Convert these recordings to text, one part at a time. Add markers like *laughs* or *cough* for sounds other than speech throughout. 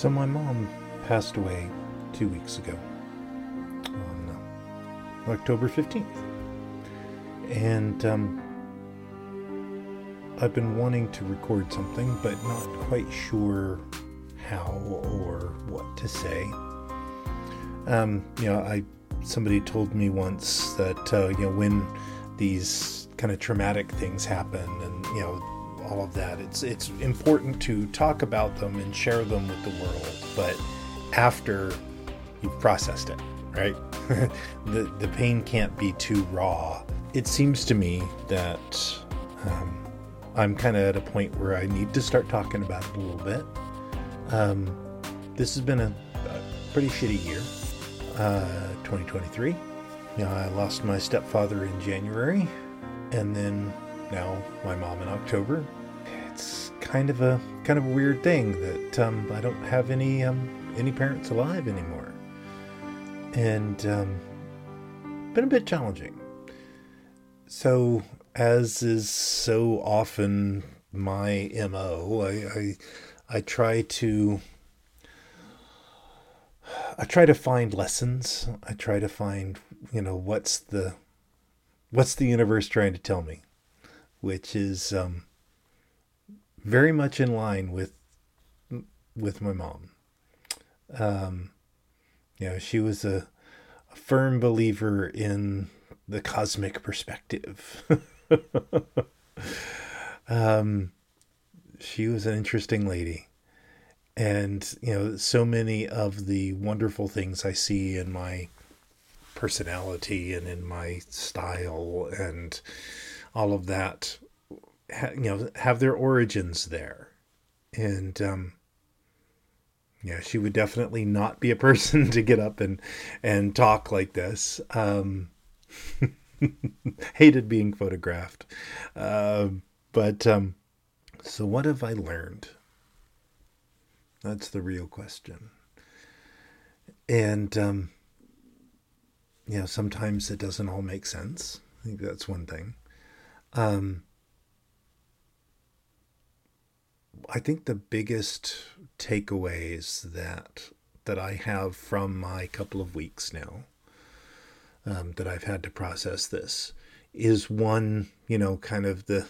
So my mom passed away two weeks ago on uh, October 15th. And um, I've been wanting to record something, but not quite sure how or what to say. Um, you know, I somebody told me once that uh, you know when these kind of traumatic things happen, and you know all of that. It's it's important to talk about them and share them with the world, but after you've processed it, right? *laughs* the the pain can't be too raw. It seems to me that um, I'm kind of at a point where I need to start talking about it a little bit. Um, this has been a, a pretty shitty year, uh, 2023. You know, I lost my stepfather in January, and then now my mom in October It's kind of a kind of a weird thing that um, I don't have any um, any parents alive anymore, and um, been a bit challenging. So, as is so often my mo, I, I I try to I try to find lessons. I try to find you know what's the what's the universe trying to tell me, which is um, very much in line with with my mom. Um, you know, she was a, a firm believer in the cosmic perspective. *laughs* um, she was an interesting lady. And, you know, so many of the wonderful things I see in my personality and in my style and all of that ha, you know have their origins there. And um yeah she would definitely not be a person *laughs* to get up and and talk like this. Um *laughs* hated being photographed. Uh, but um so what have i learned? That's the real question. And um you know sometimes it doesn't all make sense. I think that's one thing um I think the biggest takeaways that that I have from my couple of weeks now um, that I've had to process this is one, you know, kind of the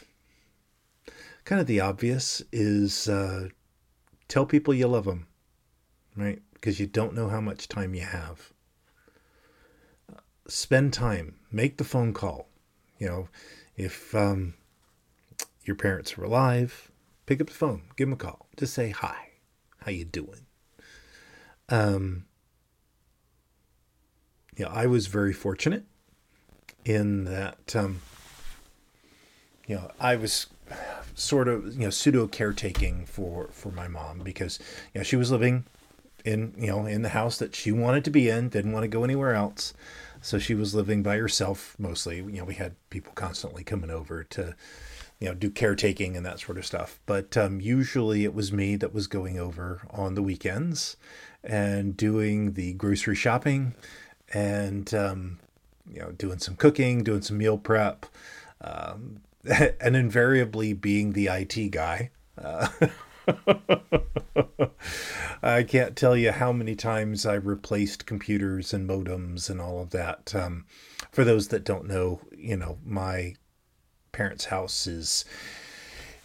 kind of the obvious is uh, tell people you love them, right? Because you don't know how much time you have. Spend time, make the phone call. You know, if um, your parents are alive, pick up the phone, give them a call, just say hi, how you doing? Um, yeah, I was very fortunate in that, um, you know, I was sort of you know pseudo caretaking for for my mom because you know she was living in you know in the house that she wanted to be in, didn't want to go anywhere else. So she was living by herself mostly. You know, we had people constantly coming over to you know do caretaking and that sort of stuff but um, usually it was me that was going over on the weekends and doing the grocery shopping and um, you know doing some cooking doing some meal prep um, *laughs* and invariably being the it guy uh, *laughs* *laughs* I can't tell you how many times I replaced computers and modems and all of that. Um, for those that don't know, you know, my parents' house is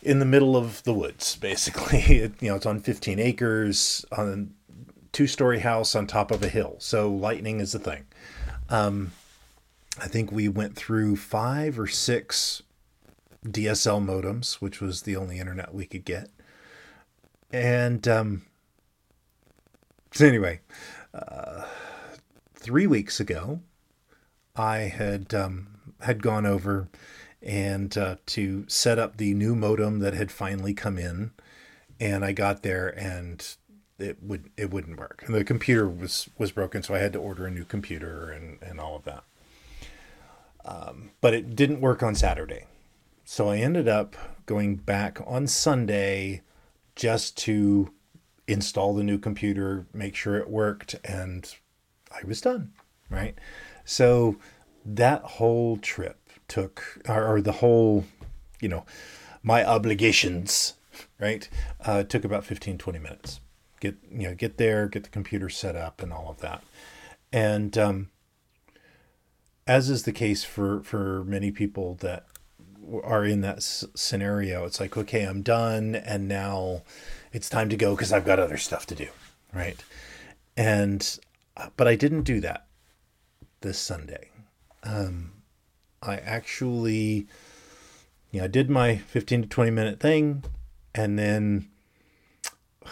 in the middle of the woods, *laughs* basically. It, you know, it's on 15 acres on a two-story house on top of a hill, so lightning is a thing. Um, I think we went through five or six DSL modems, which was the only internet we could get. And um, so anyway, uh, three weeks ago, I had um, had gone over and uh, to set up the new modem that had finally come in. And I got there and it would it wouldn't work. And the computer was was broken, so I had to order a new computer and and all of that. Um, but it didn't work on Saturday, so I ended up going back on Sunday just to install the new computer, make sure it worked, and I was done. Right, so that whole trip took, or, or the whole, you know, my obligations, right, uh, took about 15, 20 minutes. get you know get there, get the computer set up, and all of that. And um, as is the case for for many people that are in that s- scenario, it's like okay, I'm done, and now it's time to go because I've got other stuff to do, right? And uh, but I didn't do that this Sunday. Um, I actually, you know, I did my 15 to 20 minute thing and then *sighs*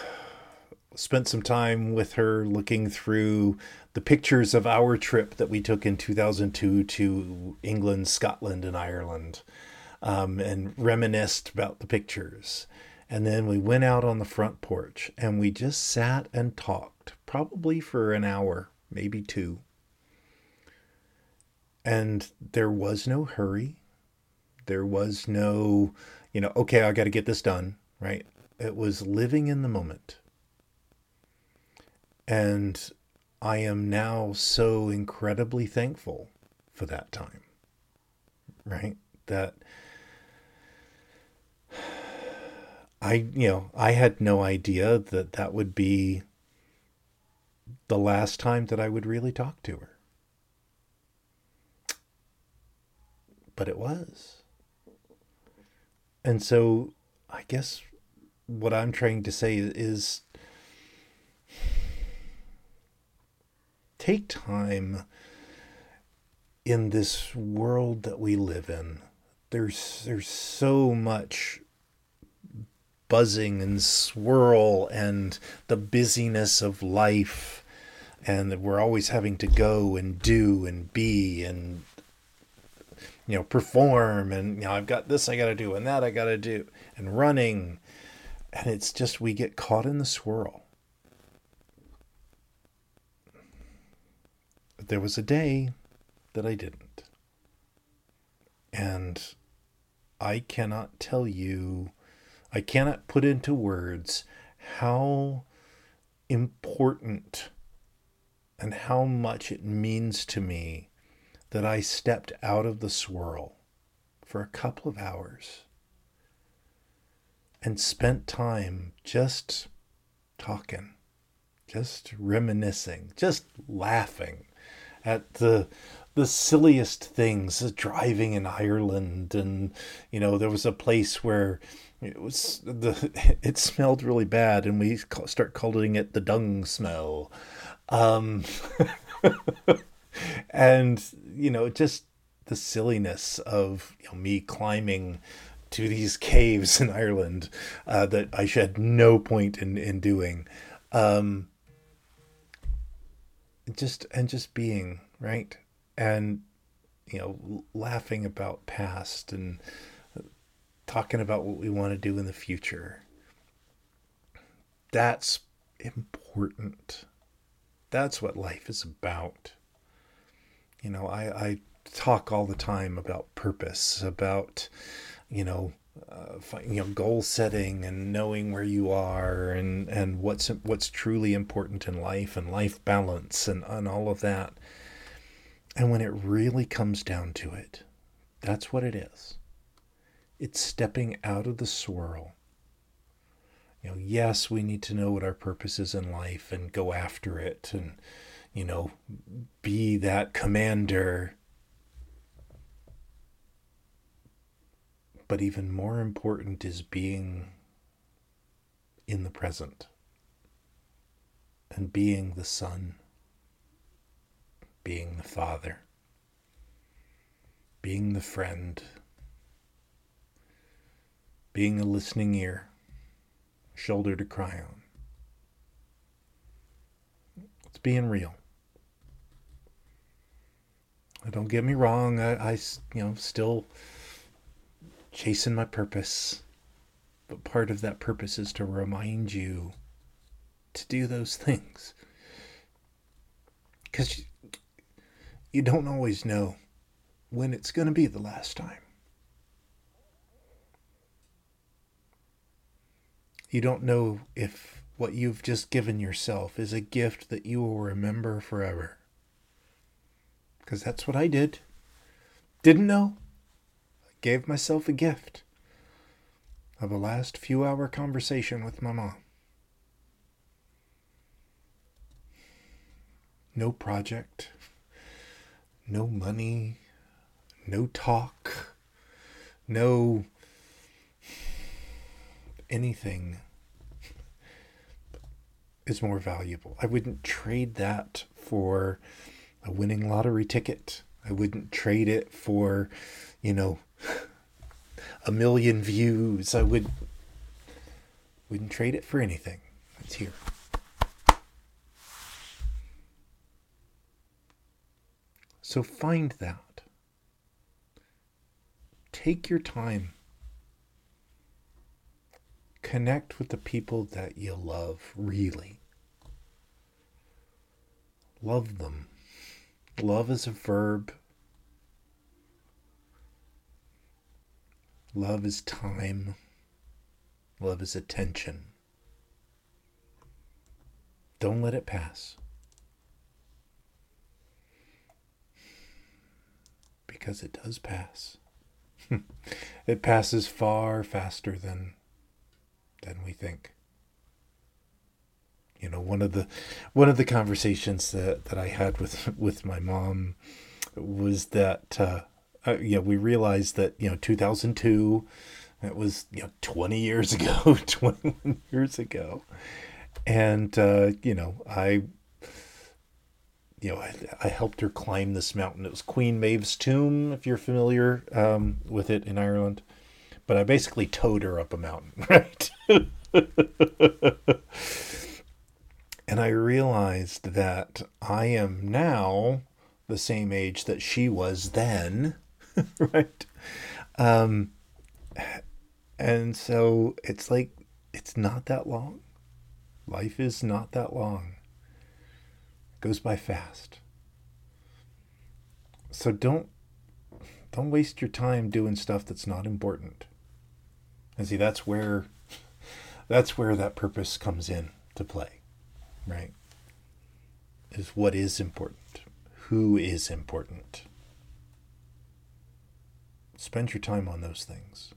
spent some time with her looking through the pictures of our trip that we took in 2002 to England, Scotland, and Ireland, um, and reminisced about the pictures. And then we went out on the front porch and we just sat and talked, probably for an hour, maybe two. And there was no hurry. There was no, you know, okay, I got to get this done, right? It was living in the moment. And I am now so incredibly thankful for that time, right? That I, you know, I had no idea that that would be the last time that I would really talk to her. But it was. And so I guess what I'm trying to say is take time in this world that we live in. There's there's so much buzzing and swirl and the busyness of life and that we're always having to go and do and be and you know perform and you know I've got this I got to do and that I got to do and running. And it's just we get caught in the swirl. But there was a day that I didn't. And I cannot tell you I cannot put into words how important and how much it means to me that I stepped out of the swirl for a couple of hours and spent time just talking, just reminiscing, just laughing at the the silliest things, driving in Ireland and you know there was a place where it was the *laughs* it smelled really bad and we start calling it the dung smell. Um *laughs* and you know just the silliness of you know, me climbing to these caves in Ireland uh, that I had no point in in doing. Um just and just being right and you know laughing about past and talking about what we want to do in the future. That's important. That's what life is about. You know, I, I talk all the time about purpose, about, you know, uh, you know, goal setting and knowing where you are and, and what's what's truly important in life and life balance and, and all of that. And when it really comes down to it, that's what it is. It's stepping out of the swirl. You know, yes, we need to know what our purpose is in life and go after it and, you know, be that commander. But even more important is being in the present and being the son, being the father, being the friend being a listening ear, shoulder to cry on. It's being real. Don't get me wrong, I, I you know, still chasing my purpose. But part of that purpose is to remind you to do those *laughs* things. Because you, don't always know when it's going to be the last time. You don't know if what you've just given yourself is a gift that you will remember forever. Because that's what I did. Didn't know. I gave myself a gift of a last few hour conversation with my mom. no project, no money, no talk, no anything is more valuable. I wouldn't trade that for a winning lottery ticket. I wouldn't trade it for, you know, a million views. I would wouldn't trade it for anything. It's here. So find that. Take your time. Connect with the people that you love, really. Love them. Love is a verb. Love is time. Love is attention. Don't let it pass. Because it does pass. *laughs* it passes far faster than than we think. You know, one of the one of the conversations that, that I had with *laughs* with my mom was that uh, uh, yeah, we realized that you know 2002 it was you know 20 years *laughs* ago 21 years ago and uh, you know i you know I, I, helped her climb this mountain it was queen maeve's tomb if you're familiar um, with it in ireland but i basically towed her up a mountain *laughs* right and i realized that i am now the same age that she was then *laughs* right? Um, and so it's like, it's not that long. Life is not that long. Goes by fast. So don't don't waste your time doing stuff that's not important. And see that's where that's where that purpose comes in to play, right? Is what is important. Who is important? Spend your time on those things.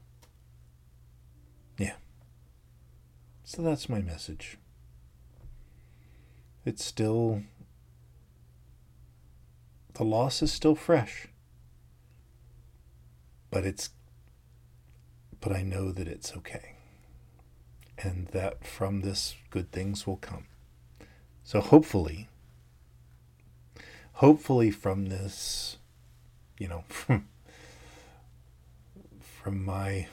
Yeah. So that's my message. It's still. The loss is still fresh. But it's. But I know that it's okay. And that from this, good things will come. So hopefully, hopefully from this, you know, *laughs* from from my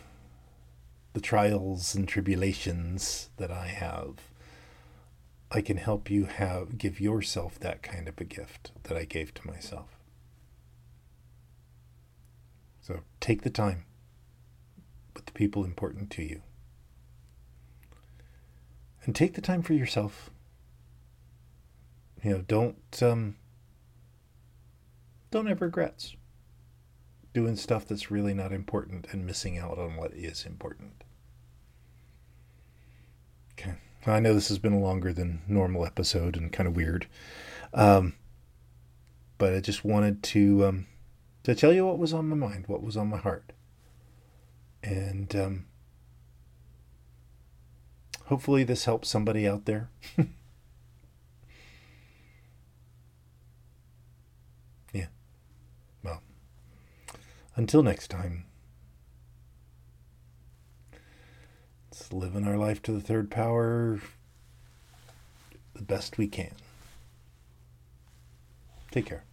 the trials and tribulations that I have, I can help you have give yourself that kind of a gift that I gave to myself. So take the time with the people important to you. And take the time for yourself. You know, don't um, don't have regrets doing stuff that's really not important and missing out on what is important. Okay. I know this has been a longer than normal episode and kind of weird. Um, but I just wanted to um, to tell you what was on my mind, what was on my heart. And um, hopefully this helps somebody out there. *laughs* Yeah. Well, until next time, let's our life to the third power the best we can. Take care.